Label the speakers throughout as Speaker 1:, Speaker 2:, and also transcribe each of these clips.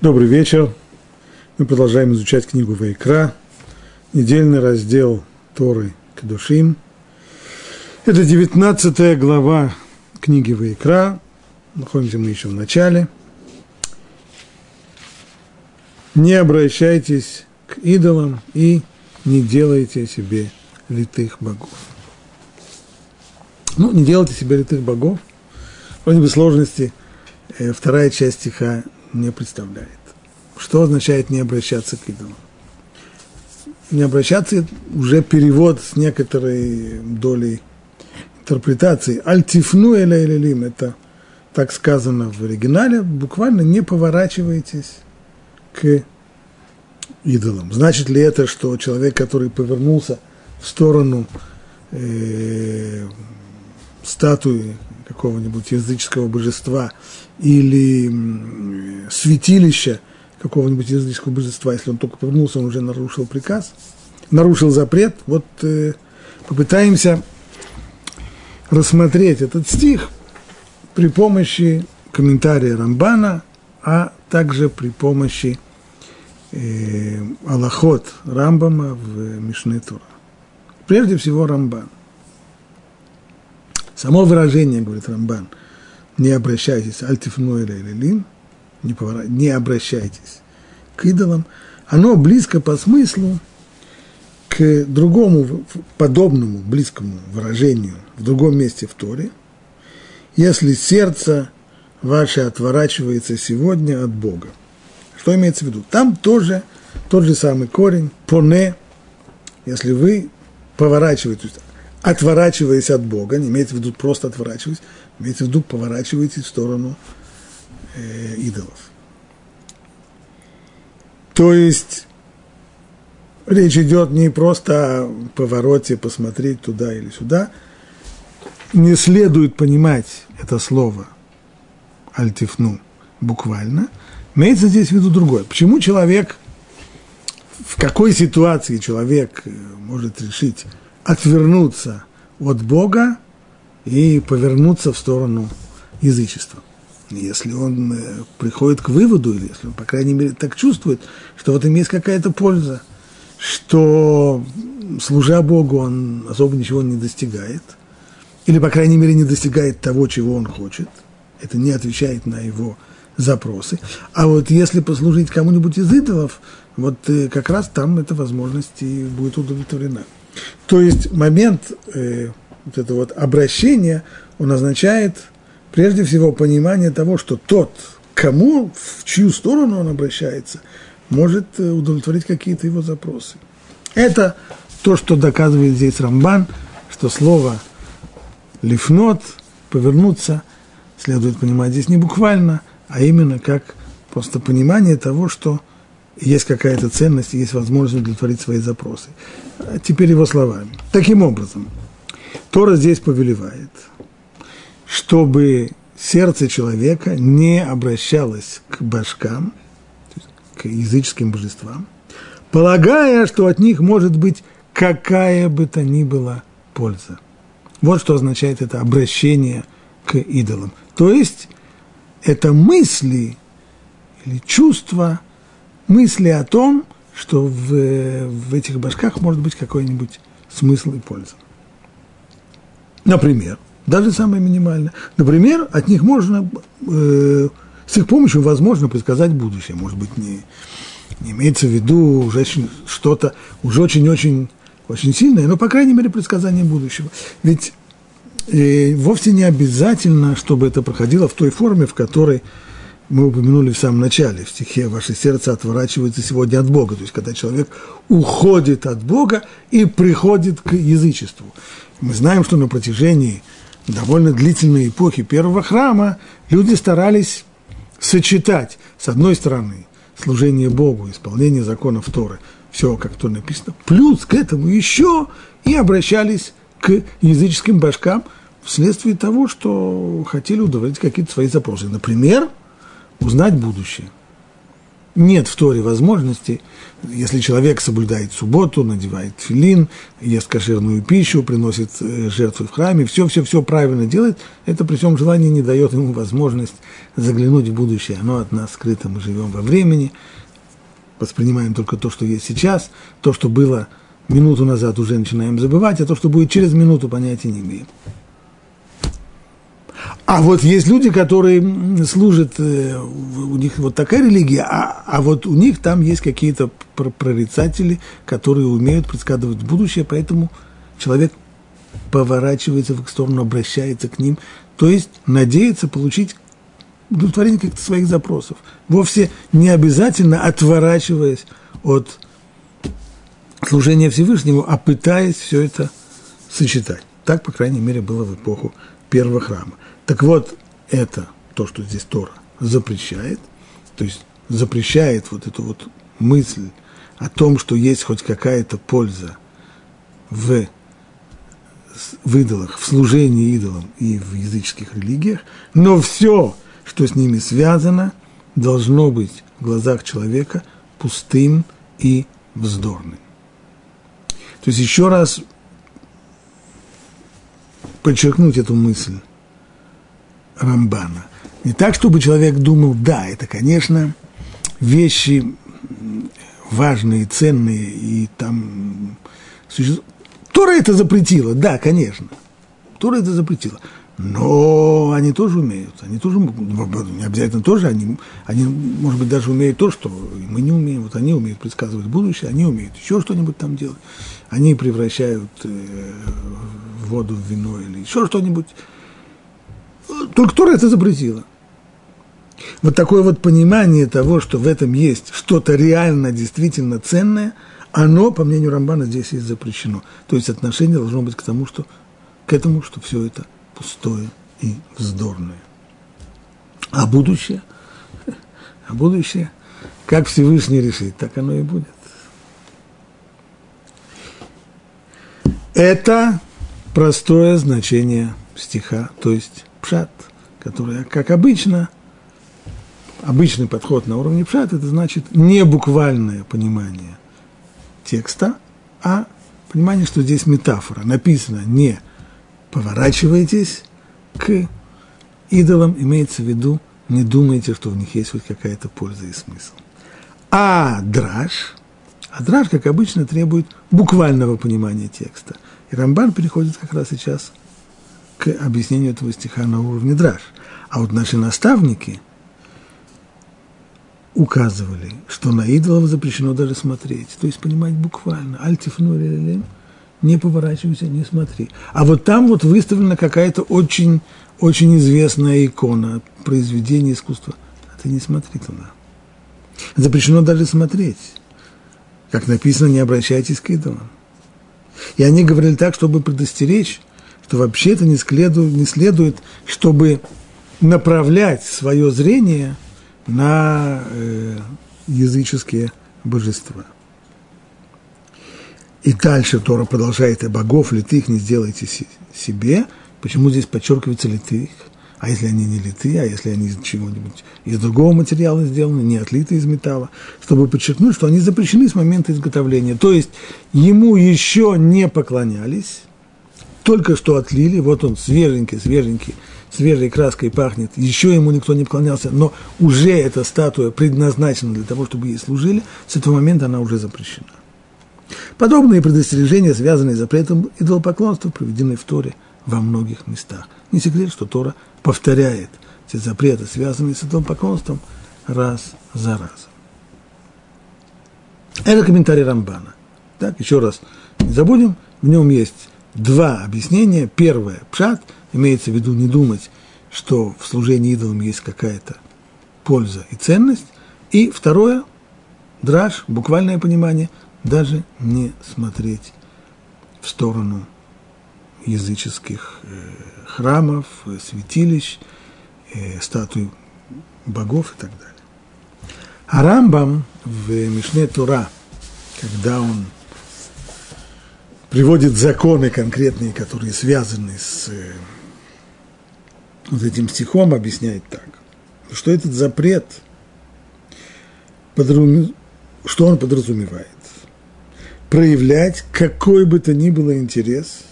Speaker 1: Добрый вечер. Мы продолжаем изучать книгу Вайкра, недельный раздел Торы Кедушим. Это 19 глава книги Вайкра. Находимся мы еще в начале. Не обращайтесь к идолам и не делайте себе литых богов. Ну, не делайте себе литых богов. Вроде бы сложности э, вторая часть стиха не представляет. Что означает не обращаться к идолам? Не обращаться уже перевод с некоторой долей интерпретации. Альтифну эля элилим, это так сказано в оригинале, буквально не поворачивайтесь к идолам. Значит ли это, что человек, который повернулся в сторону э, статуи какого-нибудь языческого божества или святилища какого-нибудь языческого божества, если он только повернулся, он уже нарушил приказ, нарушил запрет. Вот э, попытаемся рассмотреть этот стих при помощи комментария Рамбана, а также при помощи э, Аллахот Рамбама в Мишне Тура. Прежде всего Рамбан. Само выражение, говорит Рамбан, не обращайтесь, альтифну или лилим, не, повора... не обращайтесь к идолам, оно близко по смыслу к другому подобному, близкому выражению в другом месте в Торе, если сердце ваше отворачивается сегодня от Бога. Что имеется в виду? Там тоже тот же самый корень, поне, если вы поворачиваетесь, отворачиваясь от Бога, не имеется в виду просто отворачиваясь, имеется в виду поворачиваетесь в сторону э, идолов. То есть речь идет не просто о повороте, посмотреть туда или сюда. Не следует понимать это слово альтифну буквально. Имеется здесь в виду другое. Почему человек, в какой ситуации человек э, может решить отвернуться от Бога и повернуться в сторону язычества. Если он э, приходит к выводу, или если он, по крайней мере, так чувствует, что в этом есть какая-то польза, что, служа Богу, он особо ничего не достигает, или, по крайней мере, не достигает того, чего он хочет, это не отвечает на его запросы. А вот если послужить кому-нибудь из идолов, вот э, как раз там эта возможность и будет удовлетворена. То есть момент э, вот этого вот обращения, он означает прежде всего понимание того, что тот, кому, в чью сторону он обращается, может э, удовлетворить какие-то его запросы. Это то, что доказывает здесь Рамбан, что слово лифнот, повернуться, следует понимать здесь не буквально, а именно как просто понимание того, что есть какая-то ценность, есть возможность удовлетворить свои запросы. А теперь его словами. Таким образом, Тора здесь повелевает, чтобы сердце человека не обращалось к башкам, к языческим божествам, полагая, что от них может быть какая бы то ни была польза. Вот что означает это обращение к идолам. То есть это мысли или чувства, мысли о том, что в, в этих башках может быть какой-нибудь смысл и польза. Например, даже самое минимальное. Например, от них можно, э, с их помощью возможно предсказать будущее. Может быть, не, не имеется в виду уже что-то уже очень-очень очень сильное, но, по крайней мере, предсказание будущего. Ведь э, вовсе не обязательно, чтобы это проходило в той форме, в которой мы упомянули в самом начале, в стихе «Ваше сердце отворачивается сегодня от Бога». То есть, когда человек уходит от Бога и приходит к язычеству. Мы знаем, что на протяжении довольно длительной эпохи первого храма люди старались сочетать, с одной стороны, служение Богу, исполнение законов Торы, все, как тут написано, плюс к этому еще и обращались к языческим башкам вследствие того, что хотели удовлетворить какие-то свои запросы. Например, узнать будущее. Нет в Торе возможности, если человек соблюдает субботу, надевает филин, ест кошерную пищу, приносит э, жертвы в храме, все-все-все правильно делает, это при всем желании не дает ему возможность заглянуть в будущее. Оно от нас скрыто, мы живем во времени, воспринимаем только то, что есть сейчас, то, что было минуту назад, уже начинаем забывать, а то, что будет через минуту, понятия не имеем. А вот есть люди, которые служат, э, у них вот такая религия, а, а вот у них там есть какие-то прорицатели, которые умеют предсказывать будущее, поэтому человек поворачивается в их сторону, обращается к ним, то есть надеется получить удовлетворение каких-то своих запросов. Вовсе не обязательно отворачиваясь от служения Всевышнему, а пытаясь все это сочетать. Так, по крайней мере, было в эпоху первого храма. Так вот, это то, что здесь Тора запрещает, то есть запрещает вот эту вот мысль о том, что есть хоть какая-то польза в, в идолах, в служении идолам и в языческих религиях, но все, что с ними связано, должно быть в глазах человека пустым и вздорным. То есть еще раз подчеркнуть эту мысль. Рамбана. Не так, чтобы человек думал, да, это, конечно, вещи важные, ценные, и там существует. Тора это запретила, да, конечно. Тора это запретила. Но они тоже умеют. Они тоже, не обязательно тоже, они, они, может быть, даже умеют то, что мы не умеем. Вот они умеют предсказывать будущее, они умеют еще что-нибудь там делать. Они превращают э, воду в вино или еще что-нибудь. Только Тора это запретила. Вот такое вот понимание того, что в этом есть что-то реально, действительно ценное, оно, по мнению Рамбана, здесь есть запрещено. То есть отношение должно быть к тому, что, к этому, что все это пустое и вздорное. А будущее? А будущее, как Всевышний решит, так оно и будет. Это простое значение стиха, то есть пшат, который, как обычно, обычный подход на уровне пшат, это значит не буквальное понимание текста, а понимание, что здесь метафора. Написано не поворачивайтесь к идолам, имеется в виду, не думайте, что в них есть хоть какая-то польза и смысл. А драж, а драж, как обычно, требует буквального понимания текста. И Рамбан переходит как раз сейчас к объяснению этого стиха на уровне драж. А вот наши наставники указывали, что на идолов запрещено даже смотреть, то есть понимать буквально. Альтифну не поворачивайся, не смотри. А вот там вот выставлена какая-то очень, очень известная икона, произведение искусства. А ты не смотри туда. Запрещено даже смотреть. Как написано, не обращайтесь к идолам. И они говорили так, чтобы предостеречь то вообще-то не следует, не следует, чтобы направлять свое зрение на э, языческие божества. И дальше Тора продолжает, и богов литых не сделайте себе. Почему здесь подчеркивается литых? А если они не литые, а если они из чего-нибудь, из другого материала сделаны, не отлиты из металла, чтобы подчеркнуть, что они запрещены с момента изготовления. То есть ему еще не поклонялись, только что отлили, вот он свеженький, свеженький, свежей краской пахнет, еще ему никто не поклонялся, но уже эта статуя предназначена для того, чтобы ей служили, с этого момента она уже запрещена. Подобные предостережения, связанные с запретом идолопоклонства, проведены в Торе во многих местах. Не секрет, что Тора повторяет эти запреты, связанные с идолопоклонством, раз за разом. Это комментарий Рамбана. Так, еще раз не забудем, в нем есть два объяснения. Первое, пшат, имеется в виду не думать, что в служении идолам есть какая-то польза и ценность. И второе, драж, буквальное понимание, даже не смотреть в сторону языческих э, храмов, святилищ, э, статуй богов и так далее. А Рамбам в Мишне Тура, когда он приводит законы конкретные, которые связаны с э, вот этим стихом, объясняет так, что этот запрет что он подразумевает? Проявлять какой бы то ни было интерес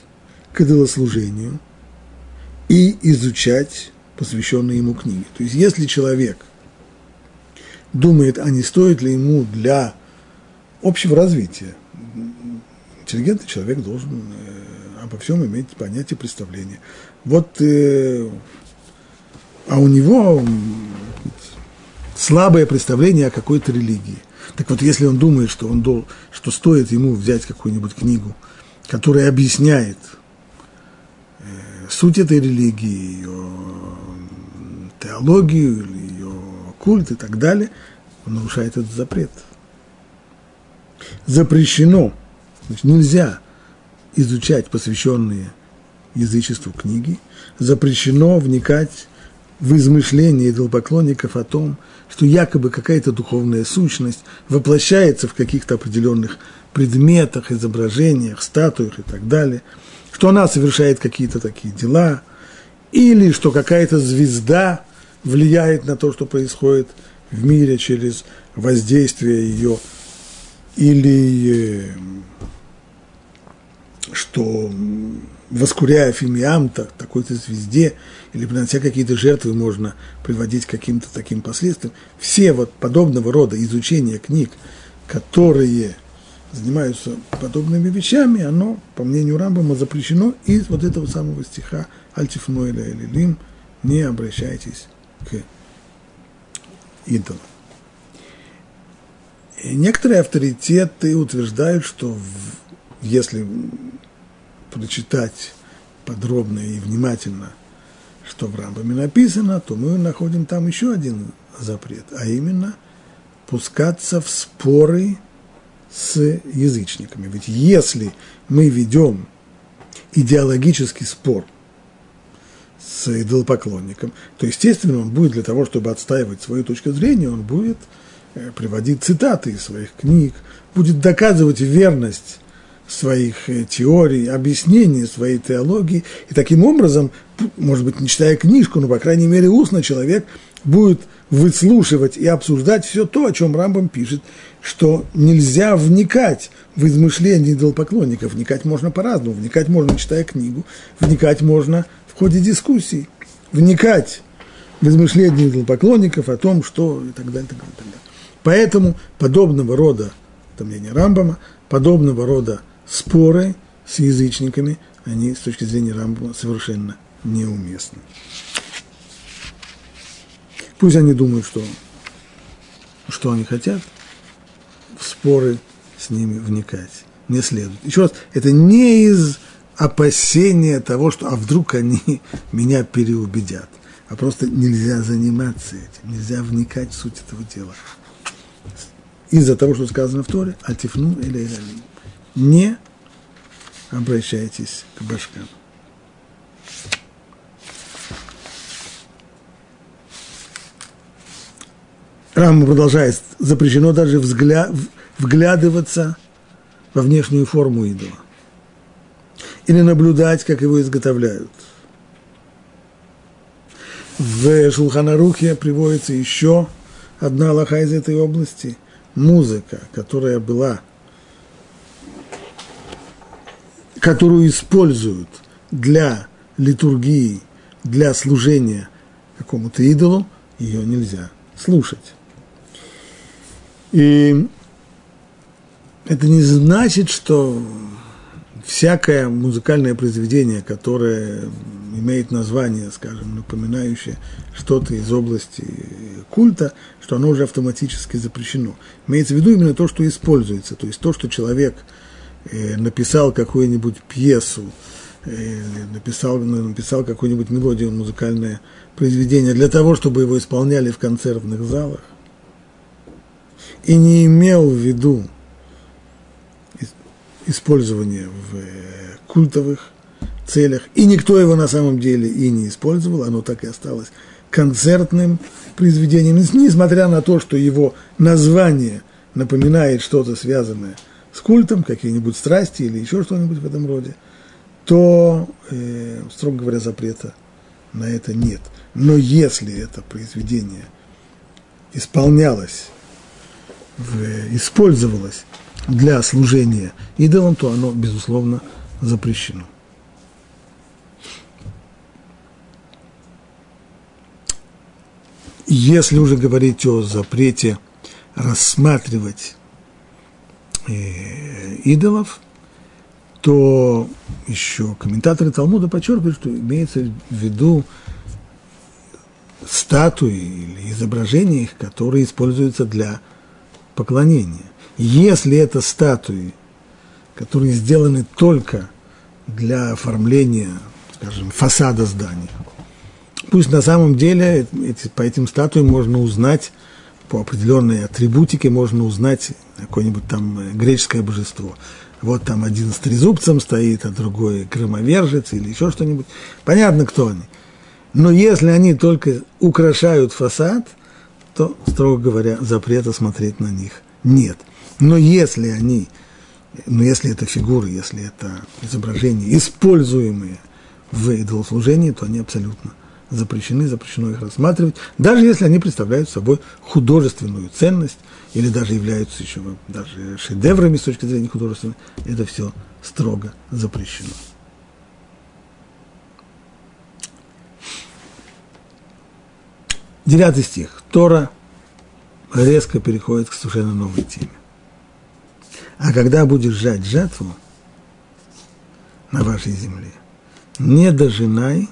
Speaker 1: к идолослужению и изучать посвященные ему книги. То есть, если человек думает, а не стоит ли ему для общего развития, интеллигентный человек должен э, обо всем иметь понятие представления. Вот, э, а у него слабое представление о какой-то религии. Так вот, если он думает, что, он дол, что стоит ему взять какую-нибудь книгу, которая объясняет э, суть этой религии, ее теологию, ее культ и так далее, он нарушает этот запрет. Запрещено, значит, нельзя изучать посвященные язычеству книги, запрещено вникать в измышления идолопоклонников о том, что якобы какая-то духовная сущность воплощается в каких-то определенных предметах, изображениях, статуях и так далее, что она совершает какие-то такие дела, или что какая-то звезда влияет на то, что происходит в мире через воздействие ее, или э, что воскуряя фимиамта, такой-то звезде, или принося какие-то жертвы, можно приводить к каким-то таким последствиям. Все вот подобного рода изучения книг, которые занимаются подобными вещами, оно, по мнению Рамбама, запрещено из вот этого самого стиха «Альтифнойля или лим» не обращайтесь к идолам. И некоторые авторитеты утверждают, что в, если прочитать подробно и внимательно, что в Рамбаме написано, то мы находим там еще один запрет, а именно пускаться в споры с язычниками. Ведь если мы ведем идеологический спор с идолопоклонником, то, естественно, он будет для того, чтобы отстаивать свою точку зрения, он будет э, приводить цитаты из своих книг, будет доказывать верность своих э, теорий, объяснений своей теологии. И таким образом, может быть, не читая книжку, но, по крайней мере, устно человек будет выслушивать и обсуждать все то, о чем Рамбам пишет, что нельзя вникать в измышления идолопоклонников. Вникать можно по-разному. Вникать можно, читая книгу. Вникать можно в ходе дискуссий. Вникать в измышления идолопоклонников о том, что и так далее, и так далее, и так далее. Поэтому подобного рода, это мнение Рамбама, подобного рода споры с язычниками, они с точки зрения Рамбова совершенно неуместны. Пусть они думают, что, что они хотят, в споры с ними вникать не следует. Еще раз, это не из опасения того, что а вдруг они меня переубедят, а просто нельзя заниматься этим, нельзя вникать в суть этого дела. Из-за того, что сказано в Торе, альтифну или элялим не обращайтесь к башкам. Рама продолжает, запрещено даже взгля... вглядываться во внешнюю форму идола. Или наблюдать, как его изготовляют. В Шулханарухе приводится еще одна лоха из этой области. Музыка, которая была которую используют для литургии, для служения какому-то идолу, ее нельзя слушать. И это не значит, что всякое музыкальное произведение, которое имеет название, скажем, напоминающее что-то из области культа, что оно уже автоматически запрещено. Имеется в виду именно то, что используется, то есть то, что человек – написал какую-нибудь пьесу, э, написал, написал какую-нибудь мелодию, музыкальное произведение для того, чтобы его исполняли в концертных залах, и не имел в виду использование в э, культовых целях, и никто его на самом деле и не использовал, оно так и осталось концертным произведением, несмотря на то, что его название напоминает что-то связанное – с культом, какие-нибудь страсти или еще что-нибудь в этом роде, то, э, строго говоря, запрета на это нет. Но если это произведение исполнялось использовалось для служения идолам, то оно, безусловно, запрещено. Если уже говорить о запрете рассматривать идолов, то еще комментаторы Талмуда подчеркивают, что имеется в виду статуи или изображения их, которые используются для поклонения. Если это статуи, которые сделаны только для оформления, скажем, фасада здания, пусть на самом деле эти, по этим статуям можно узнать, по определенной атрибутике можно узнать какое-нибудь там э, греческое божество. Вот там один с трезубцем стоит, а другой громовержец или еще что-нибудь. Понятно, кто они. Но если они только украшают фасад, то, строго говоря, запрета смотреть на них нет. Но если они, но если это фигуры, если это изображения, используемые в идолослужении, то они абсолютно запрещены, запрещено их рассматривать, даже если они представляют собой художественную ценность или даже являются еще даже шедеврами с точки зрения художественной, это все строго запрещено. Девятый стих. Тора резко переходит к совершенно новой теме. А когда будешь жать жатву на вашей земле, не дожинай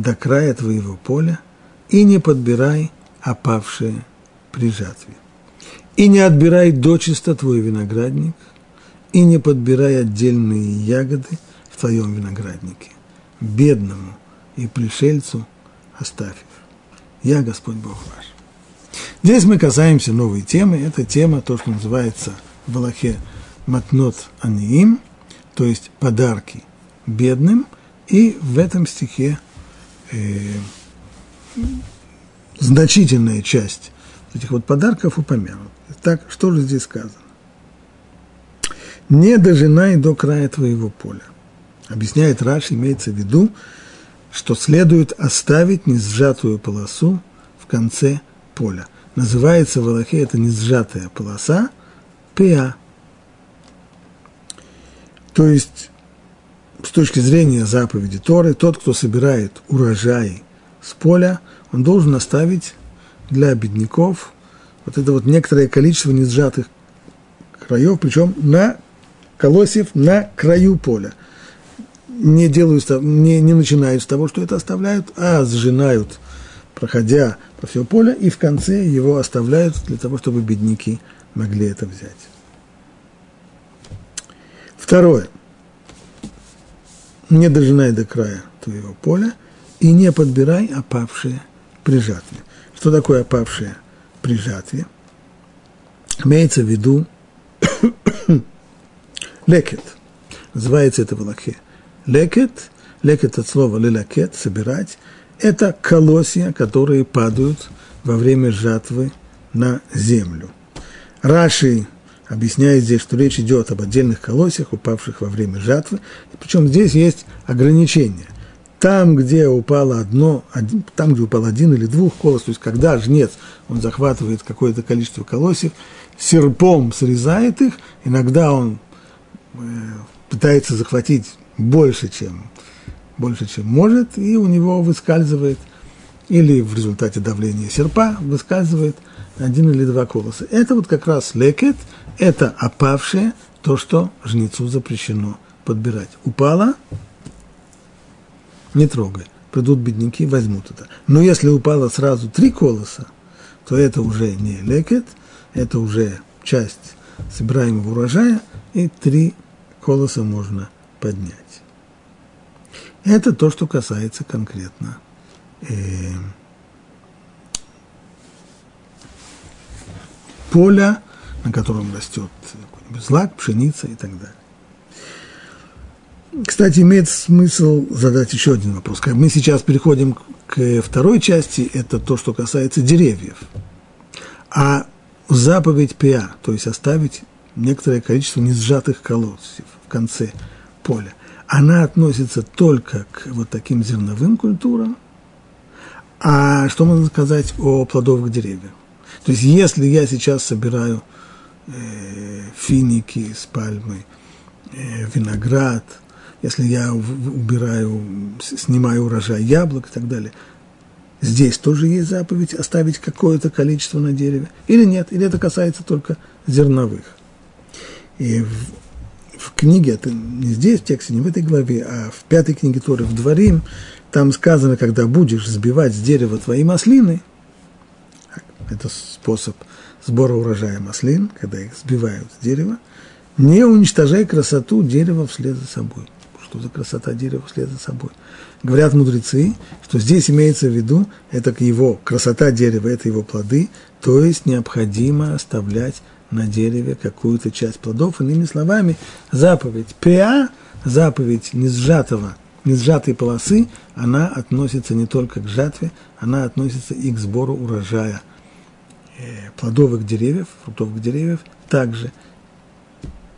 Speaker 1: до края твоего поля и не подбирай опавшие при жатве. И не отбирай дочисто твой виноградник, и не подбирай отдельные ягоды в твоем винограднике. Бедному и пришельцу оставь их. Я Господь Бог ваш. Здесь мы касаемся новой темы. Это тема, то, что называется в Аллахе матнот аниим, то есть подарки бедным. И в этом стихе э, значительная часть этих вот подарков упомянута. Так, что же здесь сказано? Не дожинай до края твоего поля. Объясняет Раш, имеется в виду, что следует оставить несжатую полосу в конце поля. Называется в Аллахе это несжатая полоса пиа. То есть, с точки зрения заповеди Торы, тот, кто собирает урожай с поля, он должен оставить для бедняков вот это вот некоторое количество несжатых краев, причем на колосьев на краю поля не делают, не, не начинают с того, что это оставляют, а сжинают, проходя по всему полю, и в конце его оставляют для того, чтобы бедняки могли это взять. Второе. Не дожинай до края твоего поля и не подбирай опавшие при жатве. Что такое опавшие при жатве? Имеется в виду лекет. Называется это в Аллахе Лекет, лекет от слова лелакет, собирать, это колосья, которые падают во время жатвы на землю. Раши объясняет здесь, что речь идет об отдельных колосьях, упавших во время жатвы, причем здесь есть ограничения. Там, где упало одно, один, там, где упал один или двух колос, то есть когда жнец, он захватывает какое-то количество колосьев, серпом срезает их, иногда он э, пытается захватить больше, чем, больше, чем может, и у него выскальзывает, или в результате давления серпа выскальзывает один или два колоса. Это вот как раз лекет, это опавшее, то, что жнецу запрещено подбирать. Упало, не трогай. Придут бедняки, возьмут это. Но если упало сразу три колоса, то это уже не лекет, это уже часть собираемого урожая, и три колоса можно поднять. Это то, что касается конкретно э, поля, на котором растет злак, пшеница и так далее. Кстати, имеет смысл задать еще один вопрос. Мы сейчас переходим к второй части, это то, что касается деревьев. А заповедь Пиа, то есть оставить некоторое количество несжатых колодцев в конце поля, она относится только к вот таким зерновым культурам. А что можно сказать о плодовых деревьях? То есть, если я сейчас собираю финики с пальмы, э, виноград, если я убираю, снимаю урожай яблок и так далее, здесь тоже есть заповедь оставить какое-то количество на дереве, или нет, или это касается только зерновых. И в, в книге, это не здесь в тексте, не в этой главе, а в пятой книге Торы, в Дворим, там сказано, когда будешь сбивать с дерева твои маслины, это способ сбора урожая маслин, когда их сбивают с дерева, не уничтожай красоту дерева вслед за собой. Что за красота дерева вслед за собой? Говорят мудрецы, что здесь имеется в виду, это его красота дерева, это его плоды, то есть необходимо оставлять на дереве какую-то часть плодов. Иными словами, заповедь ПА, заповедь не сжатого не сжатой полосы, она относится не только к жатве, она относится и к сбору урожая плодовых деревьев, фруктовых деревьев. Также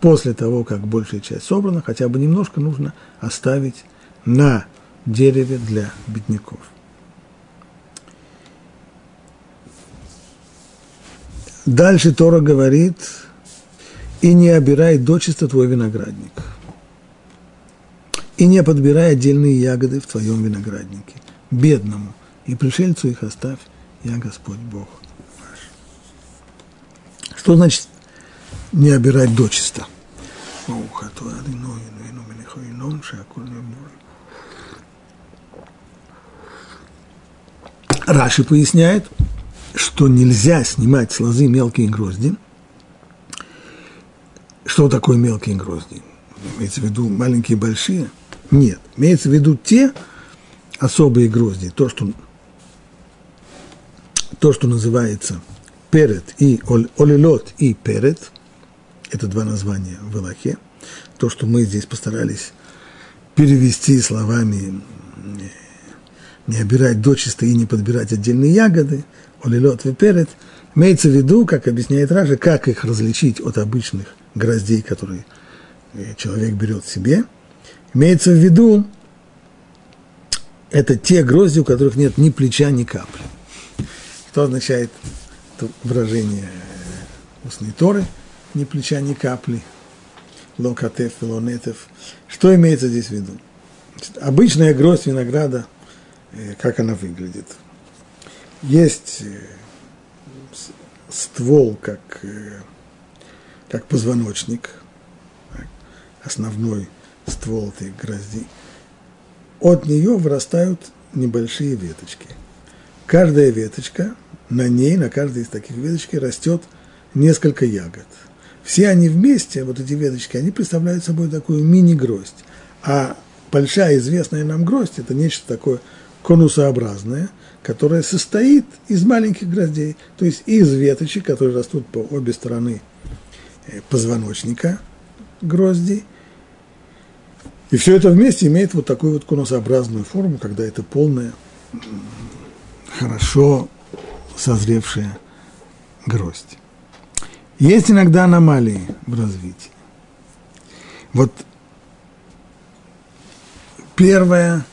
Speaker 1: после того, как большая часть собрана, хотя бы немножко нужно оставить на дереве для бедняков. Дальше Тора говорит, и не обирай дочисто твой виноградник – и не подбирай отдельные ягоды в твоем винограднике. Бедному и пришельцу их оставь, я Господь Бог. Что значит не обирать дочисто? Раши поясняет, что нельзя снимать с лозы мелкие грозди. Что такое мелкие грозди? Имеется в виду маленькие, большие – нет, имеется в виду те особые грозди, то, что, то, что называется перед и олилот и перед, это два названия в Илахе, то, что мы здесь постарались перевести словами не обирать дочисто и не подбирать отдельные ягоды, олилот и перед, имеется в виду, как объясняет Ража, как их различить от обычных гроздей, которые э, человек берет себе – Имеется в виду, это те грозди, у которых нет ни плеча, ни капли. Что означает это выражение устной Торы, ни плеча, ни капли, локатев, лонетев. Что имеется здесь в виду? Обычная гроздь винограда, э, как она выглядит. Есть э, ствол, как, э, как позвоночник, основной ствол этой грозди, от нее вырастают небольшие веточки. Каждая веточка, на ней, на каждой из таких веточек растет несколько ягод. Все они вместе, вот эти веточки, они представляют собой такую мини-гроздь. А большая известная нам гроздь – это нечто такое конусообразное, которое состоит из маленьких гроздей, то есть из веточек, которые растут по обе стороны э, позвоночника грозди, и все это вместе имеет вот такую вот конусообразную форму, когда это полная, хорошо созревшая гроздь. Есть иногда аномалии в развитии. Вот первое,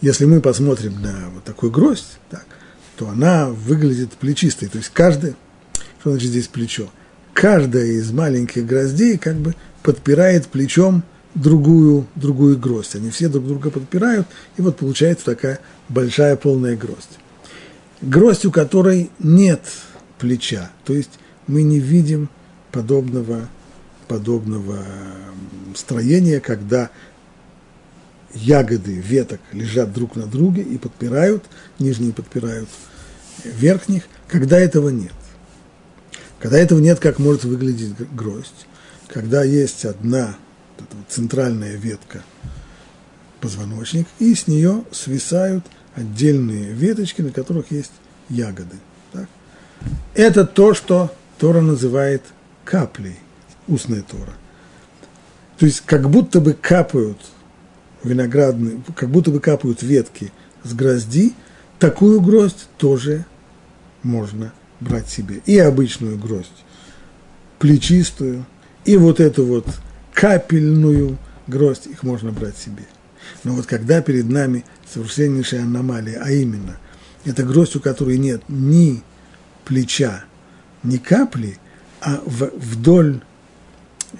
Speaker 1: если мы посмотрим на вот такую гроздь, так, то она выглядит плечистой. То есть каждая, что значит здесь плечо? Каждая из маленьких гроздей как бы подпирает плечом другую, другую гроздь. Они все друг друга подпирают, и вот получается такая большая полная гроздь. Гроздь, у которой нет плеча, то есть мы не видим подобного, подобного строения, когда ягоды веток лежат друг на друге и подпирают, нижние подпирают верхних, когда этого нет. Когда этого нет, как может выглядеть гроздь? Когда есть одна это вот центральная ветка позвоночник, и с нее свисают отдельные веточки, на которых есть ягоды. Так? Это то, что Тора называет каплей, устная Тора. То есть как будто бы капают виноградные, как будто бы капают ветки с грозди, такую гроздь тоже можно брать себе. И обычную гроздь, плечистую, и вот эту вот капельную гроздь, их можно брать себе. Но вот когда перед нами совершеннейшая аномалия, а именно, это гроздь, у которой нет ни плеча не капли, а в, вдоль,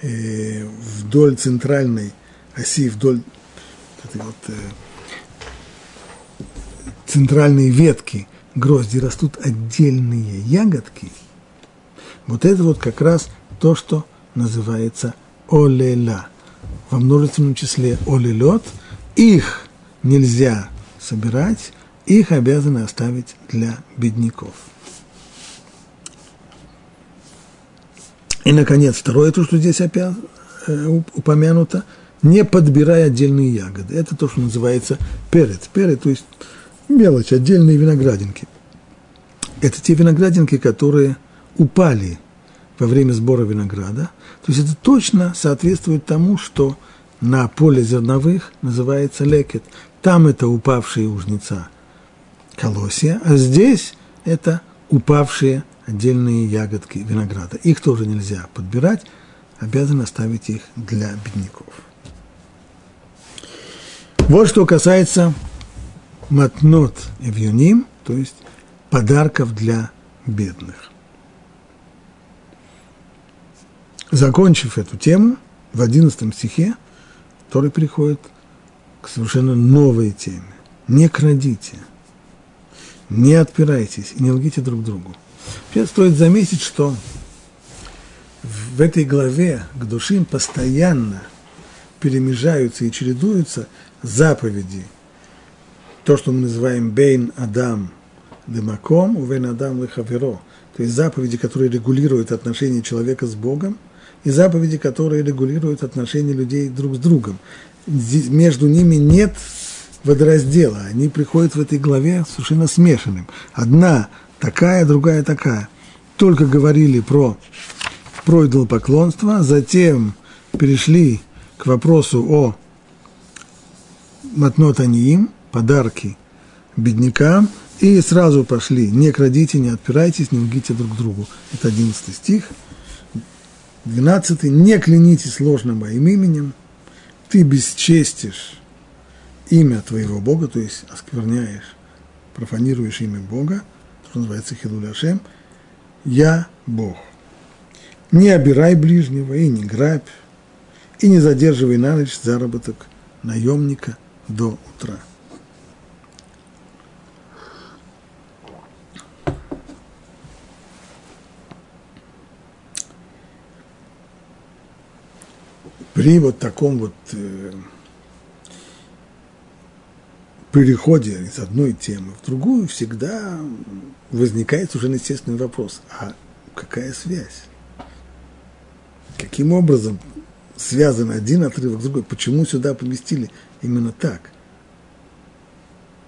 Speaker 1: э, вдоль центральной оси, вдоль этой вот, э, центральной ветки грозди растут отдельные ягодки, вот это вот как раз то, что называется олела. Во множественном числе олелот. Их нельзя собирать, их обязаны оставить для бедняков. И, наконец, второе, то, что здесь опять э, упомянуто, не подбирая отдельные ягоды. Это то, что называется перец. Перец, то есть мелочь, отдельные виноградинки. Это те виноградинки, которые упали во время сбора винограда. То есть это точно соответствует тому, что на поле зерновых называется лекет. Там это упавшие у жнеца колосья, а здесь это упавшие отдельные ягодки винограда. Их тоже нельзя подбирать, обязаны оставить их для бедняков. Вот что касается матнот эвьюним, то есть подарков для бедных. Закончив эту тему, в одиннадцатом стихе, который приходит к совершенно новой теме. Не крадите, не отпирайтесь и не лгите друг другу. Сейчас стоит заметить, что в этой главе к душим постоянно перемежаются и чередуются заповеди. То, что мы называем бейн адам демаком, увен адам лехаверо. То есть заповеди, которые регулируют отношения человека с Богом, и заповеди, которые регулируют отношения людей друг с другом. Между ними нет водораздела. Они приходят в этой главе совершенно смешанным. Одна такая, другая такая. Только говорили про, про идолопоклонство, затем перешли к вопросу о матнотаниим, подарки беднякам, и сразу пошли, не крадите, не отпирайтесь, не лгите друг другу. Это 11 стих. 12. Не клянитесь ложным моим именем, ты бесчестишь имя твоего Бога, то есть оскверняешь, профанируешь имя Бога, что называется Хилуль Ашем, я Бог. Не обирай ближнего и не грабь, и не задерживай на ночь заработок наемника до утра. При вот таком вот э, переходе из одной темы в другую всегда возникает совершенно естественный вопрос, а какая связь? Каким образом связан один отрывок с другой? Почему сюда поместили именно так?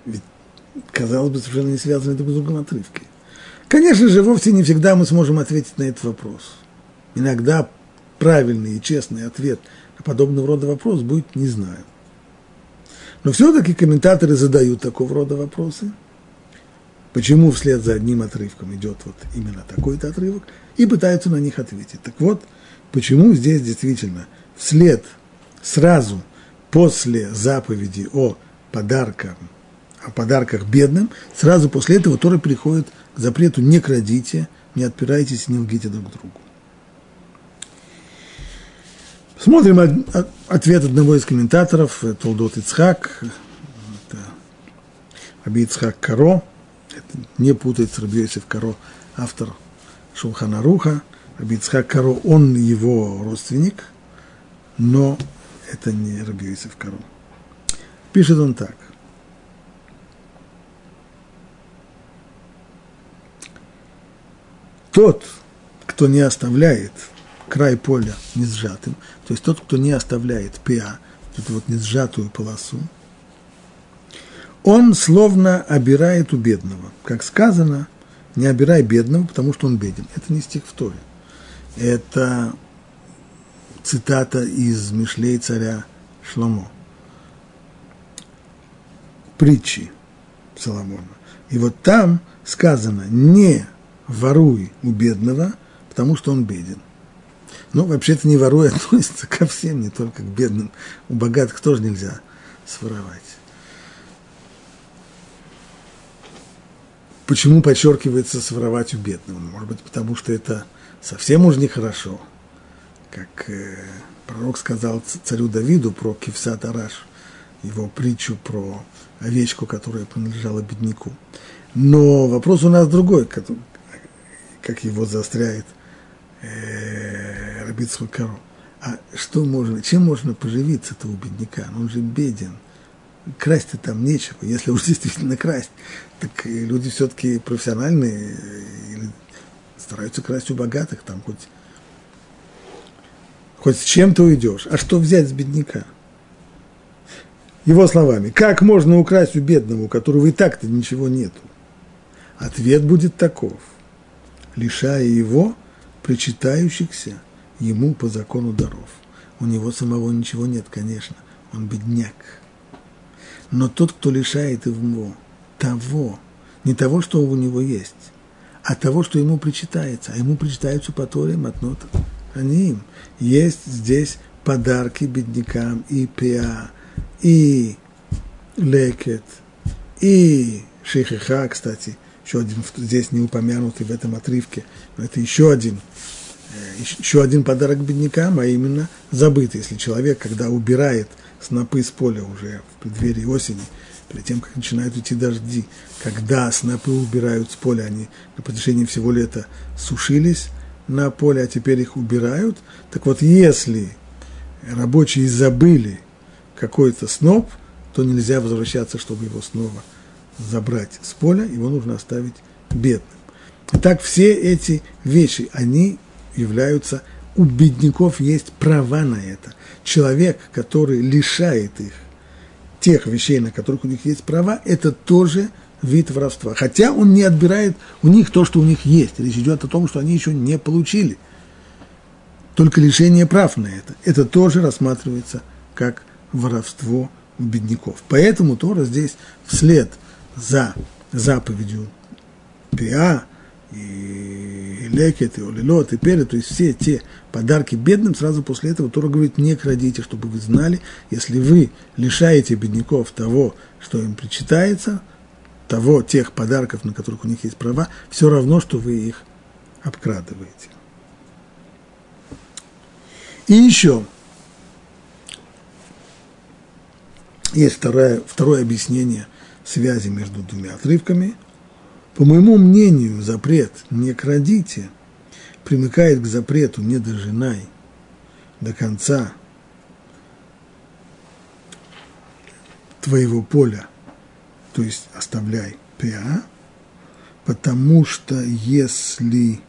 Speaker 1: Ведь, казалось бы, совершенно не связаны друг с другом отрывки. Конечно же, вовсе не всегда мы сможем ответить на этот вопрос. Иногда правильный и честный ответ на подобного рода вопрос будет «не знаю». Но все-таки комментаторы задают такого рода вопросы. Почему вслед за одним отрывком идет вот именно такой-то отрывок, и пытаются на них ответить. Так вот, почему здесь действительно вслед, сразу после заповеди о подарках, о подарках бедным, сразу после этого Тора переходит к запрету «не крадите, не отпирайтесь, не лгите друг другу». Смотрим ответ одного из комментаторов, Толдот Ицхак, это Ицхак Каро, это не путать с Раби Йосиф Каро, автор Шулхана Руха. Раби Ицхак Каро, он его родственник, но это не Раби Йосиф Каро. Пишет он так. Тот, кто не оставляет край поля не сжатым, то есть тот, кто не оставляет пиа, эту вот не сжатую полосу, он словно обирает у бедного. Как сказано, не обирай бедного, потому что он беден. Это не стих в Торе. Это цитата из Мишлей царя Шломо. Притчи Соломона. И вот там сказано, не воруй у бедного, потому что он беден. Ну, вообще-то не воруй относится ко всем, не только к бедным. У богатых тоже нельзя своровать. Почему подчеркивается своровать у бедного? Может быть, потому что это совсем уж нехорошо. Как э, пророк сказал царю Давиду про Кивсат Араш, его притчу про овечку, которая принадлежала бедняку. Но вопрос у нас другой, как его заостряет э, Рабицху. А что можно, чем можно поживиться-то у бедняка? Он же беден красть-то там нечего. Если уж действительно красть, так люди все-таки профессиональные, или стараются красть у богатых, там хоть, хоть с чем-то уйдешь. А что взять с бедняка? Его словами, как можно украсть у бедного, у которого и так-то ничего нету? Ответ будет таков, лишая его причитающихся ему по закону даров. У него самого ничего нет, конечно, он бедняк – но тот, кто лишает его того, не того, что у него есть, а того, что ему причитается, а ему причитаются по Торе Матнот они им. Есть здесь подарки беднякам. И пиа, и лекет, и шейхиха, кстати, еще один здесь не упомянутый в этом отрывке, но это еще один, э, еще один подарок беднякам, а именно забытый. Если человек, когда убирает – снопы с поля уже в преддверии осени, перед тем, как начинают идти дожди, когда снопы убирают с поля, они на протяжении всего лета сушились на поле, а теперь их убирают. Так вот, если рабочие забыли какой-то сноп, то нельзя возвращаться, чтобы его снова забрать с поля, его нужно оставить бедным. Итак, все эти вещи, они являются, у бедняков есть права на это – человек, который лишает их тех вещей, на которых у них есть права, это тоже вид воровства. Хотя он не отбирает у них то, что у них есть. Речь идет о том, что они еще не получили. Только лишение прав на это. Это тоже рассматривается как воровство у бедняков. Поэтому Тора здесь вслед за заповедью Пиа и лекет, и олилот, и перед, то есть все те подарки бедным, сразу после этого Тора говорит, не крадите, чтобы вы знали, если вы лишаете бедняков того, что им причитается, того, тех подарков, на которых у них есть права, все равно, что вы их обкрадываете. И еще есть второе, второе объяснение связи между двумя отрывками – по моему мнению, запрет «не крадите» примыкает к запрету «не дожинай» до конца твоего поля, то есть оставляй пиа, потому что если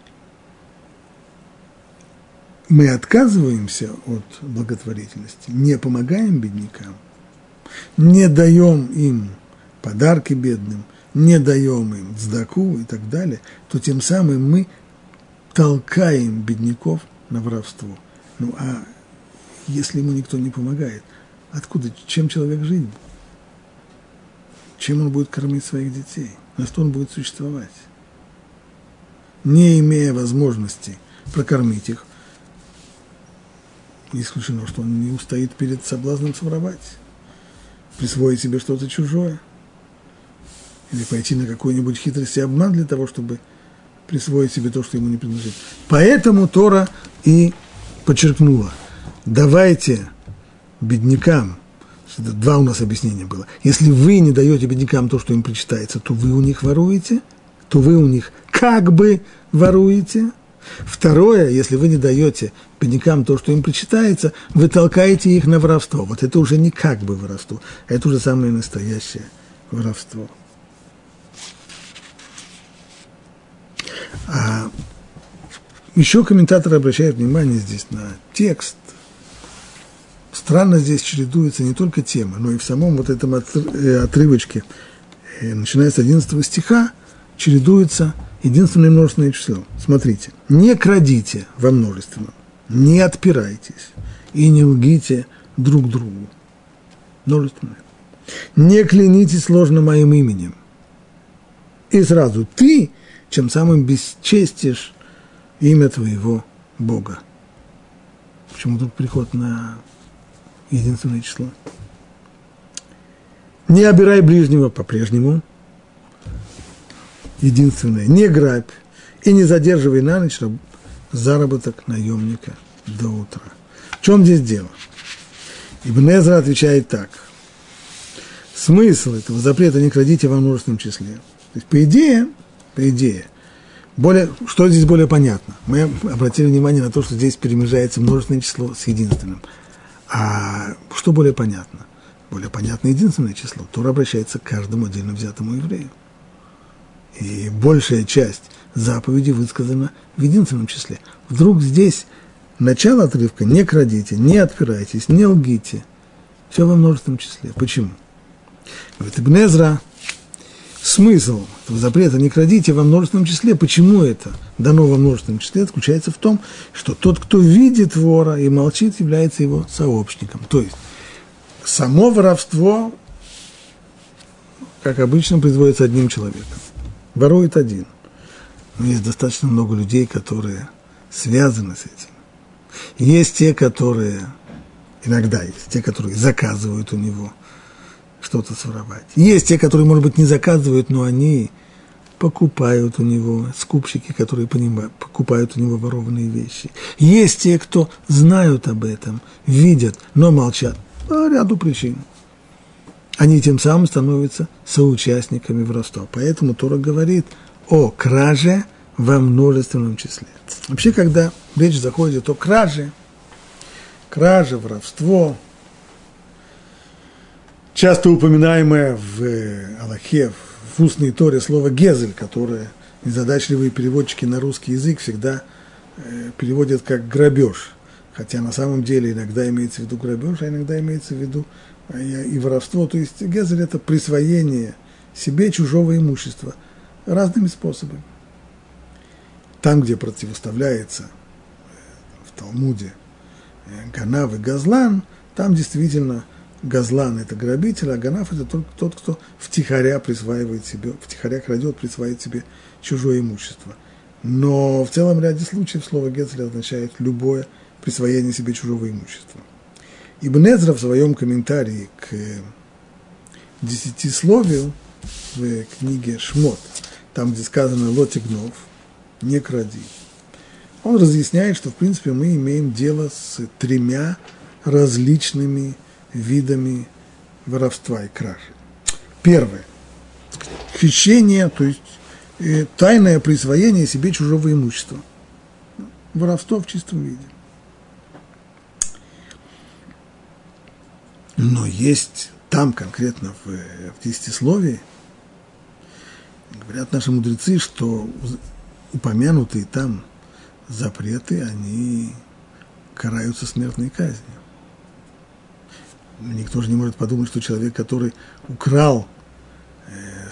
Speaker 1: мы отказываемся от благотворительности, не помогаем беднякам, не даем им подарки бедным – не даем им сдаку и так далее, то тем самым мы толкаем бедняков на воровство. Ну а если ему никто не помогает, откуда, чем человек жить? Чем он будет кормить своих детей? На что он будет существовать? Не имея возможности прокормить их, не исключено, что он не устоит перед соблазном своровать, присвоить себе что-то чужое – или пойти на какую-нибудь хитрость и обман для того, чтобы присвоить себе то, что ему не принадлежит. Поэтому Тора и подчеркнула, давайте беднякам, два у нас объяснения было, если вы не даете беднякам то, что им причитается, то вы у них воруете, то вы у них как бы воруете. Второе, если вы не даете беднякам то, что им причитается, вы толкаете их на воровство. Вот это уже не как бы воровство, это уже самое настоящее воровство. А еще комментаторы обращают внимание здесь на текст. Странно здесь чередуются не только темы, но и в самом вот этом э, отрывочке, начиная с 11 стиха, чередуется единственное множественное число. Смотрите, не крадите во множественном, не отпирайтесь и не лгите друг другу. Множественное. Не клянитесь ложно моим именем. И сразу ты чем самым бесчестишь имя твоего Бога. Почему тут приход на единственное число? Не обирай ближнего по-прежнему. единственное, не грабь и не задерживай на ночь заработок наемника до утра. В чем здесь дело? Ибн Эзра отвечает так. Смысл этого запрета не крадите во множественном числе. То есть, по идее, по идее, более, что здесь более понятно? Мы обратили внимание на то, что здесь перемежается множественное число с единственным. А что более понятно? Более понятно единственное число. Тора обращается к каждому отдельно взятому еврею. И большая часть заповедей высказана в единственном числе. Вдруг здесь начало отрывка «не крадите», «не отпирайтесь», «не лгите». Все во множественном числе. Почему? Говорит Ибн смысл этого запрета «не крадите» во множественном числе. Почему это дано во множественном числе? заключается в том, что тот, кто видит вора и молчит, является его сообщником. То есть само воровство, как обычно, производится одним человеком. Ворует один. Но есть достаточно много людей, которые связаны с этим. Есть те, которые, иногда есть те, которые заказывают у него что-то своровать. Есть те, которые, может быть, не заказывают, но они покупают у него, скупщики, которые понимают, покупают у него ворованные вещи. Есть те, кто знают об этом, видят, но молчат по ряду причин. Они тем самым становятся соучастниками воровства. Поэтому Тора говорит о краже во множественном числе. Вообще, когда речь заходит о краже, краже, воровство, часто упоминаемое в э, Аллахе, в устной Торе слово «гезель», которое незадачливые переводчики на русский язык всегда э, переводят как «грабеж». Хотя на самом деле иногда имеется в виду грабеж, а иногда имеется в виду э, и воровство. То есть гезель – это присвоение себе чужого имущества разными способами. Там, где противоставляется в Талмуде Ганав и Газлан, там действительно – Газлан – это грабитель, а Ганаф – это тот, тот, кто втихаря присваивает себе, втихаря крадет, присваивает себе чужое имущество. Но в целом ряде случаев слово Гецель означает любое присвоение себе чужого имущества. Ибн Эзра в своем комментарии к десятисловию в книге Шмот, там, где сказано «лотигнов», «не кради», он разъясняет, что, в принципе, мы имеем дело с тремя различными видами воровства и кражи. Первое. Хищение, то есть э, тайное присвоение себе чужого имущества. Воровство в чистом виде. Но есть там конкретно в, в десятисловии, говорят наши мудрецы, что упомянутые там запреты, они караются смертной казнью никто же не может подумать, что человек, который украл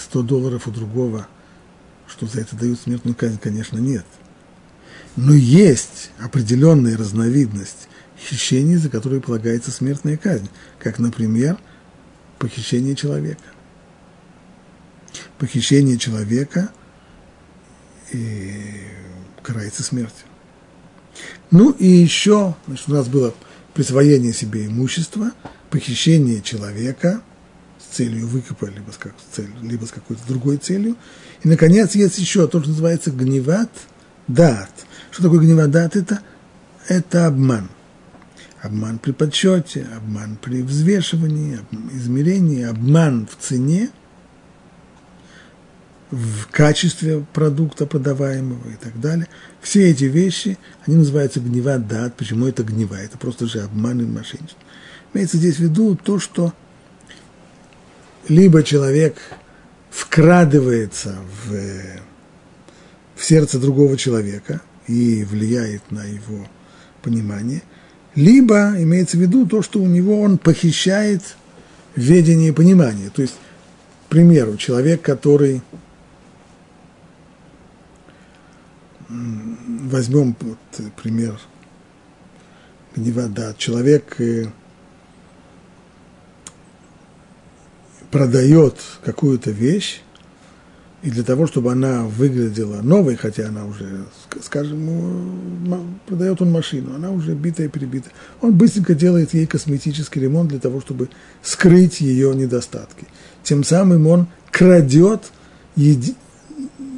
Speaker 1: 100 э, долларов у другого, что за это дают смертную казнь, конечно, нет. Но есть определенная разновидность хищений, за которые полагается смертная казнь, как, например, похищение человека. Похищение человека и карается смертью. Ну и еще, значит, у нас было присвоение себе имущества – похищение человека с целью выкупа, либо с, как, с целью, либо с какой-то другой целью. И, наконец, есть еще то, что называется гневат дат. Что такое гневат дат? Это, это обман. Обман при подсчете, обман при взвешивании, измерении, обман в цене, в качестве продукта продаваемого и так далее. Все эти вещи, они называются гневат дат. Почему это гнева? Это просто же обман и мошенничество. Имеется здесь в виду то, что либо человек вкрадывается в, в сердце другого человека и влияет на его понимание, либо имеется в виду то, что у него он похищает ведение и понимание. То есть, к примеру, человек, который возьмем вот, пример да, человек э, продает какую-то вещь, и для того, чтобы она выглядела новой, хотя она уже, скажем, продает он машину, она уже битая, перебитая, он быстренько делает ей косметический ремонт для того, чтобы скрыть ее недостатки. Тем самым он крадет.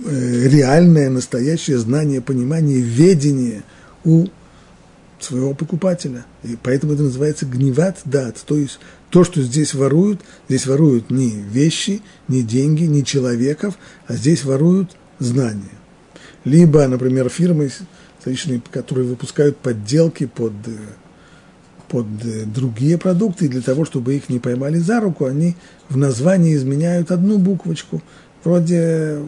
Speaker 1: Э, реальное, настоящее знание, понимание, ведение у своего покупателя. И поэтому это называется гневат дат, то есть то, что здесь воруют, здесь воруют не вещи, не деньги, не человеков, а здесь воруют знания. Либо, например, фирмы, которые выпускают подделки под, под другие продукты, и для того, чтобы их не поймали за руку, они в названии изменяют одну буквочку. Вроде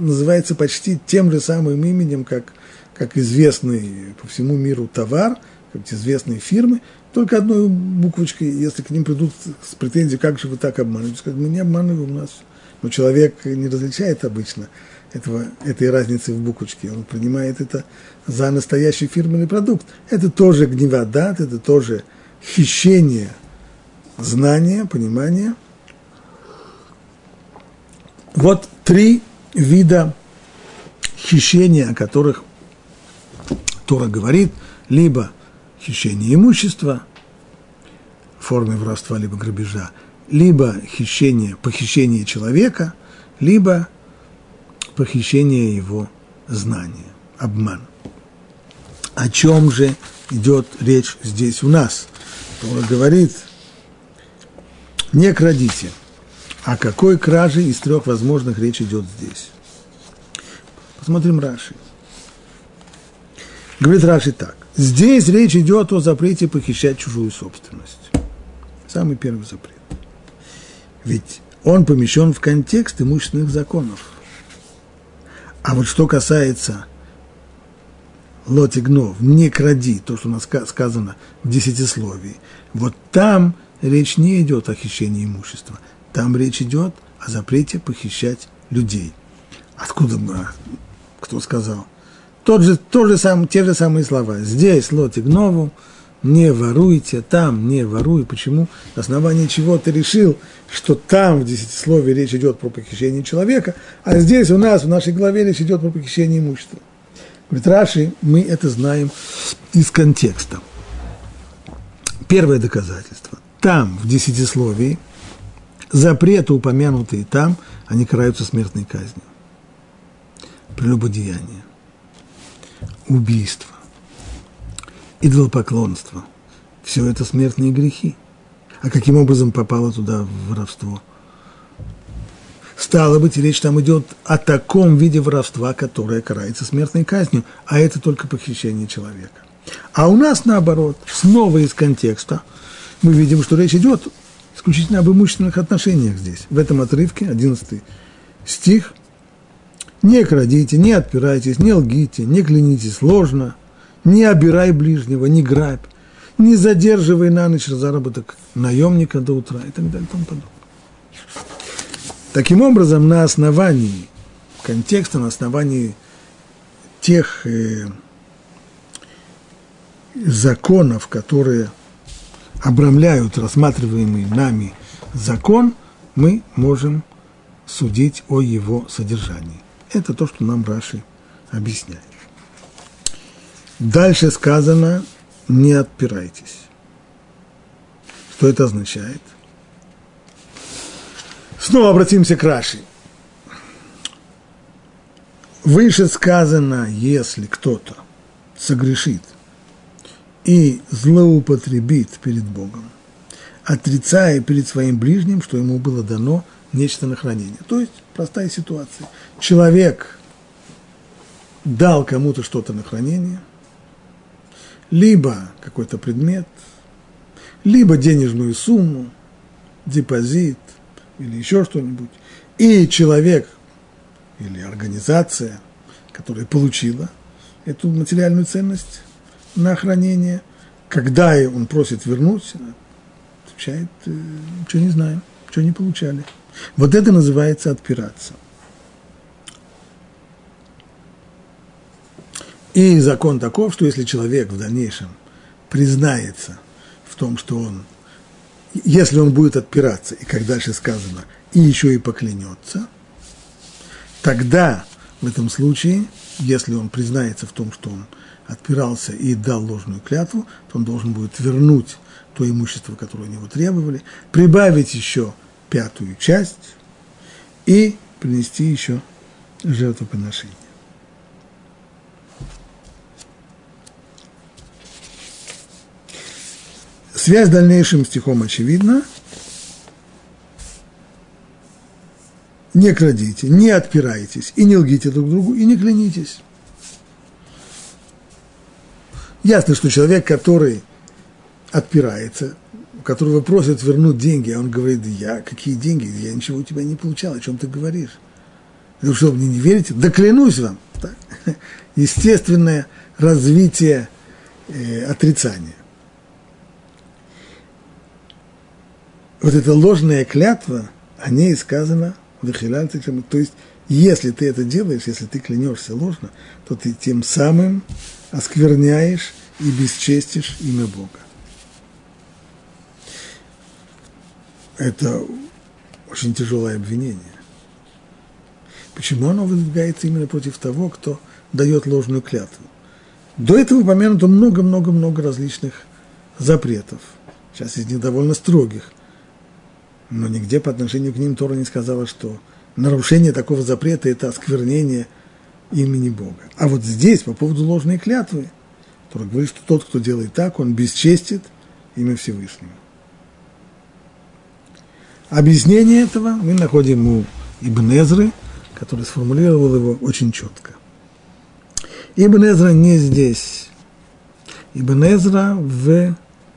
Speaker 1: называется почти тем же самым именем, как, как известный по всему миру товар, как известные фирмы, только одной буквочкой, если к ним придут с претензией, как же вы так обманываете, скажут, мы не обманываем нас. Но человек не различает обычно этого, этой разницы в буквочке. Он принимает это за настоящий фирменный продукт. Это тоже гневодат, это тоже хищение знания, понимания. Вот три вида хищения, о которых Тора говорит, либо – хищение имущества в форме воровства либо грабежа, либо хищение, похищение человека, либо похищение его знания, обман. О чем же идет речь здесь у нас? Тора говорит, не крадите. О какой краже из трех возможных речь идет здесь? Посмотрим Раши. Говорит Раши так. Здесь речь идет о запрете похищать чужую собственность. Самый первый запрет. Ведь он помещен в контекст имущественных законов. А вот что касается лотигнов, не кради, то, что у нас сказано в десятисловии, вот там речь не идет о хищении имущества, там речь идет о запрете похищать людей. Откуда, кто сказал? Тот же, то же сам, те же самые слова. Здесь лотик нову, не воруйте, там не воруй. Почему? На основании чего ты решил, что там в десятисловии речь идет про похищение человека, а здесь у нас, в нашей главе речь идет про похищение имущества. Говорит, Раши, мы это знаем из контекста. Первое доказательство. Там, в десятисловии, запреты, упомянутые там, они караются смертной казнью. Прелюбодеяние убийство, идолопоклонство. Все это смертные грехи. А каким образом попало туда воровство? Стало быть, речь там идет о таком виде воровства, которое карается смертной казнью, а это только похищение человека. А у нас, наоборот, снова из контекста, мы видим, что речь идет исключительно об имущественных отношениях здесь. В этом отрывке, 11 стих, не крадите, не отпирайтесь, не лгите, не клянитесь ложно, не обирай ближнего, не грабь, не задерживай на ночь заработок наемника до утра и так далее и тому подобное. Таким образом, на основании контекста, на основании тех э, законов, которые обрамляют рассматриваемый нами закон, мы можем судить о его содержании. Это то, что нам Раши объясняет. Дальше сказано, не отпирайтесь. Что это означает? Снова обратимся к Раши. Выше сказано, если кто-то согрешит и злоупотребит перед Богом, отрицая перед своим ближним, что ему было дано нечто на хранение. То есть простая ситуация. Человек дал кому-то что-то на хранение, либо какой-то предмет, либо денежную сумму, депозит или еще что-нибудь, и человек или организация, которая получила эту материальную ценность на хранение, когда он просит вернуть, отвечает, «Э, что не знаем, что не получали. Вот это называется отпираться. И закон таков, что если человек в дальнейшем признается в том, что он, если он будет отпираться, и как дальше сказано, и еще и поклянется, тогда в этом случае, если он признается в том, что он отпирался и дал ложную клятву, то он должен будет вернуть то имущество, которое у него требовали, прибавить еще пятую часть и принести еще жертвоприношения. Связь с дальнейшим стихом очевидна. Не крадите, не отпирайтесь, и не лгите друг другу, и не клянитесь. Ясно, что человек, который отпирается, у которого просят вернуть деньги, а он говорит, я, какие деньги, я ничего у тебя не получал, о чем ты говоришь? Ну что, мне не верите? Да клянусь вам. Так? Естественное развитие э, отрицания. Вот эта ложная клятва, о ней сказано в То есть, если ты это делаешь, если ты клянешься ложно, то ты тем самым оскверняешь и бесчестишь имя Бога. Это очень тяжелое обвинение. Почему оно выдвигается именно против того, кто дает ложную клятву? До этого упомянуто много-много-много различных запретов. Сейчас из них довольно строгих. Но нигде по отношению к ним Тора не сказала, что нарушение такого запрета – это осквернение имени Бога. А вот здесь, по поводу ложной клятвы, Тора говорит, что тот, кто делает так, он бесчестит имя Всевышнего. Объяснение этого мы находим у Ибн Эзры, который сформулировал его очень четко. Ибн Эзра не здесь. Ибн Эзра в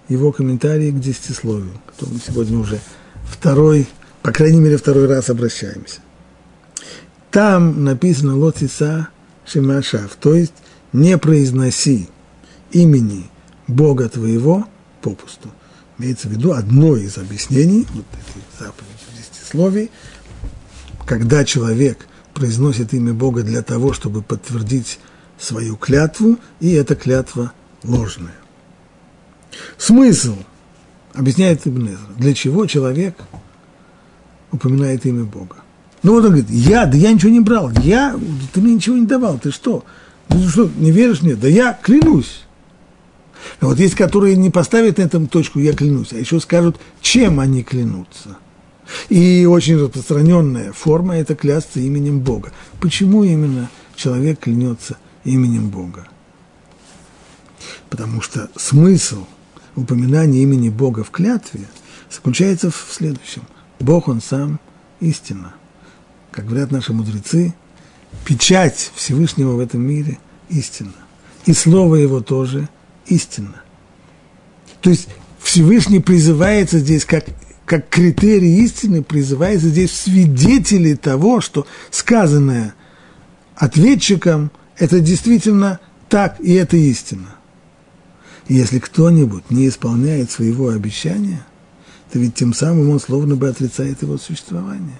Speaker 1: его комментарии к десятисловию, к которому сегодня уже второй, по крайней мере, второй раз обращаемся. Там написано «Лотиса Шимашав», то есть «не произноси имени Бога твоего попусту». Имеется в виду одно из объяснений вот этой заповеди десятисловий, когда человек произносит имя Бога для того, чтобы подтвердить свою клятву, и эта клятва ложная. Смысл, объясняет Ибн для чего человек упоминает имя Бога. Ну вот он говорит, я, да я ничего не брал, я, ты мне ничего не давал, ты что? Ты что, не веришь мне? Да я клянусь. А вот есть, которые не поставят на этом точку, я клянусь, а еще скажут, чем они клянутся. И очень распространенная форма – это клясться именем Бога. Почему именно человек клянется именем Бога? Потому что смысл упоминания имени Бога в клятве заключается в следующем. Бог, Он сам истина. Как говорят наши мудрецы, печать Всевышнего в этом мире – истина. И слово Его тоже истина. То есть Всевышний призывается здесь как как критерий истины призывается здесь свидетели того, что сказанное ответчиком – это действительно так, и это истина. Если кто-нибудь не исполняет своего обещания, то ведь тем самым он словно бы отрицает его существование.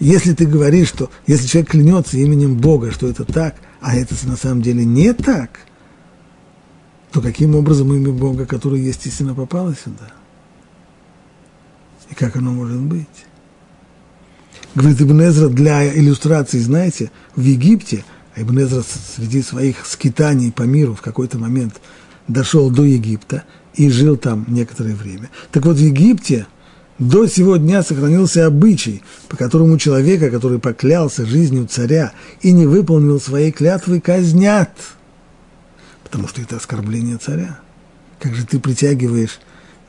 Speaker 1: Если ты говоришь, что если человек клянется именем Бога, что это так, а это на самом деле не так – то каким образом имя Бога, которое есть истина, попало сюда? И как оно может быть? Говорит Ибн Эзра для иллюстрации, знаете, в Египте, а Ибн Эзра среди своих скитаний по миру в какой-то момент дошел до Египта и жил там некоторое время. Так вот, в Египте до сего дня сохранился обычай, по которому человека, который поклялся жизнью царя и не выполнил своей клятвы, казнят – потому что это оскорбление царя. Как же ты притягиваешь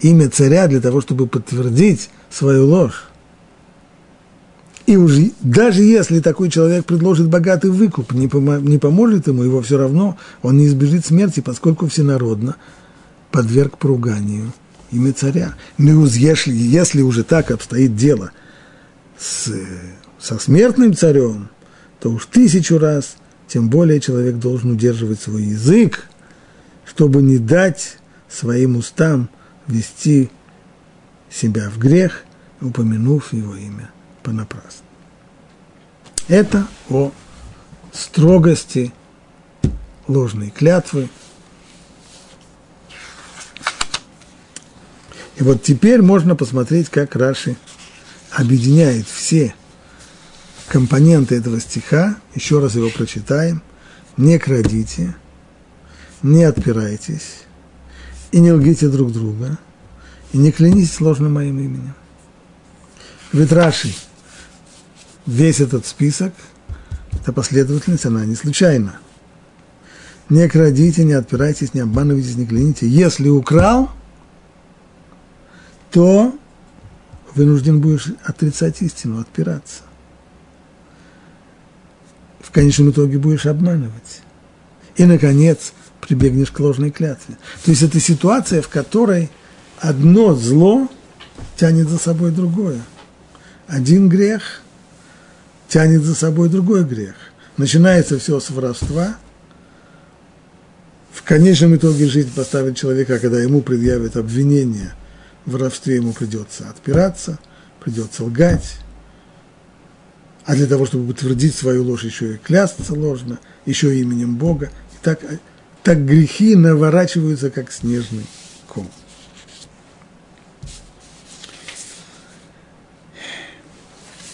Speaker 1: имя царя для того, чтобы подтвердить свою ложь? И уже, даже если такой человек предложит богатый выкуп, не, помо, не поможет ему, его все равно, он не избежит смерти, поскольку всенародно подверг поруганию имя царя. Ну, если, если уже так обстоит дело с, со смертным царем, то уж тысячу раз – тем более человек должен удерживать свой язык, чтобы не дать своим устам вести себя в грех, упомянув его имя понапрасну. Это о строгости ложной клятвы. И вот теперь можно посмотреть, как Раши объединяет все компоненты этого стиха, еще раз его прочитаем. Не крадите, не отпирайтесь, и не лгите друг друга, и не клянитесь ложным моим именем. Говорит Раши, весь этот список, эта последовательность, она не случайна. Не крадите, не отпирайтесь, не обманывайтесь, не кляните. Если украл, то вынужден будешь отрицать истину, отпираться. В конечном итоге будешь обманывать. И, наконец, прибегнешь к ложной клятве. То есть это ситуация, в которой одно зло тянет за собой другое. Один грех тянет за собой другой грех. Начинается все с воровства. В конечном итоге жизнь поставит человека, когда ему предъявят обвинение в воровстве, ему придется отпираться, придется лгать. А для того, чтобы утвердить свою ложь, еще и клясться ложно, еще и именем Бога. И так, так грехи наворачиваются, как снежный ком.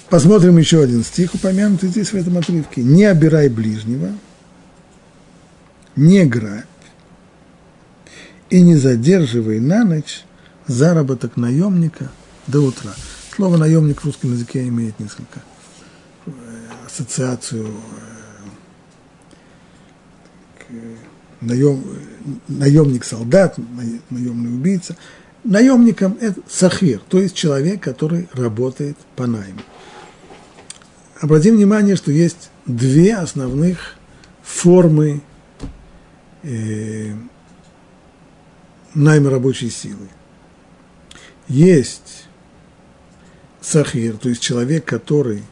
Speaker 1: Посмотрим еще один стих, упомянутый здесь в этом отрывке. «Не обирай ближнего, не грабь, и не задерживай на ночь заработок наемника до утра». Слово «наемник» в русском языке имеет несколько э, ассоциацию э, наем, наемник-солдат, наемный убийца. Наемником это сахир, то есть человек, который работает по найму обратим внимание, что есть две основных формы э, найма рабочей силы. Есть сахир, то есть человек, который,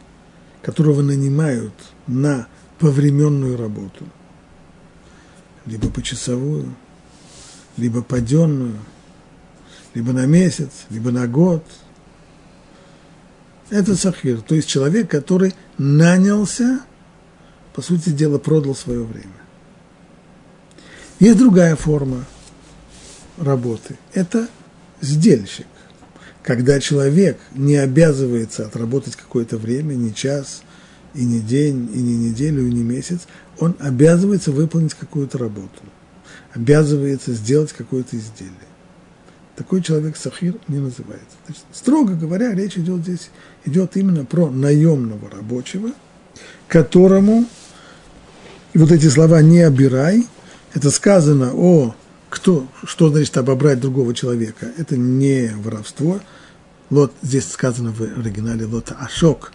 Speaker 1: которого нанимают на повременную работу, либо почасовую, либо паденную, либо на месяц, либо на год – это сахир, то есть человек, который нанялся, по сути дела, продал свое время. Есть другая форма работы. Это сдельщик. Когда человек не обязывается отработать какое-то время, не час, и не день, и не неделю, и не месяц, он обязывается выполнить какую-то работу, обязывается сделать какое-то изделие. Такой человек сахир не называется. Значит, строго говоря, речь идет здесь идет именно про наемного рабочего, которому, и вот эти слова «не обирай», это сказано о кто, что значит обобрать другого человека. Это не воровство. Лот, здесь сказано в оригинале лота ашок,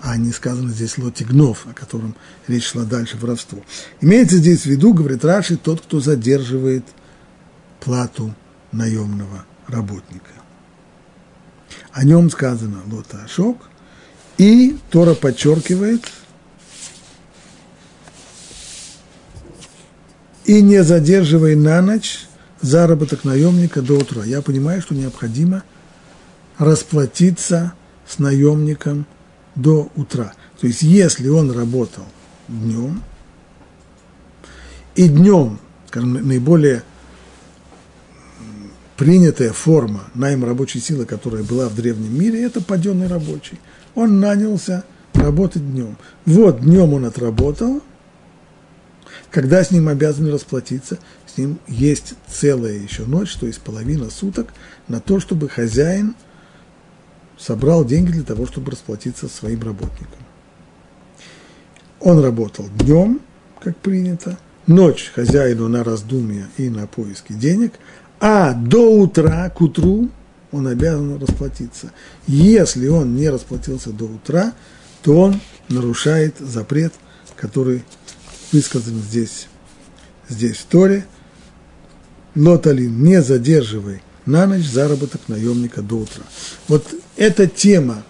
Speaker 1: а не сказано здесь лоти гнов, о котором речь шла дальше, воровство. Имеется здесь в виду, говорит Раши, тот, кто задерживает плату наемного работника. О нем сказано Лота Ашок, и Тора подчеркивает, и не задерживай на ночь заработок наемника до утра. Я понимаю, что необходимо расплатиться с наемником до утра. То есть, если он работал днем, и днем, скажем, наиболее принятая форма найма рабочей силы, которая была в древнем мире, это паденный рабочий. Он нанялся работать днем. Вот днем он отработал, когда с ним обязаны расплатиться, с ним есть целая еще ночь, то есть половина суток, на то, чтобы хозяин собрал деньги для того, чтобы расплатиться своим работникам. Он работал днем, как принято, ночь хозяину на раздумья и на поиски денег, а до утра, к утру, он обязан расплатиться. Если он не расплатился до утра, то он нарушает запрет, который высказан здесь, здесь в Торе. Лоталин, не задерживай на ночь заработок наемника до утра. Вот эта тема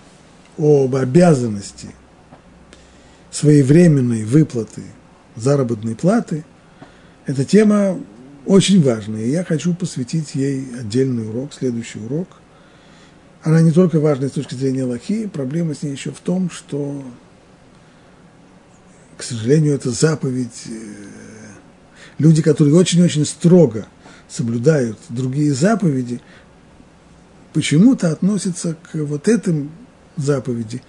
Speaker 1: об обязанности своевременной выплаты заработной платы, эта тема очень важная, и я хочу посвятить ей отдельный урок, следующий урок. Она не только важная с точки зрения Лохи, проблема с ней еще в том, что, к сожалению, это заповедь. Э, люди, которые очень-очень строго соблюдают другие заповеди, почему-то относятся к вот этим заповеди.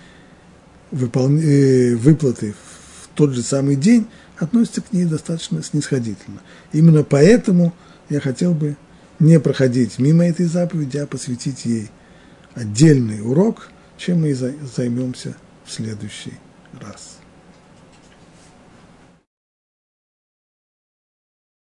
Speaker 1: Э, выплаты в тот же самый день относится к ней достаточно снисходительно. Именно поэтому я хотел бы не проходить мимо этой заповеди, а посвятить ей отдельный урок, чем мы и займемся в следующий раз.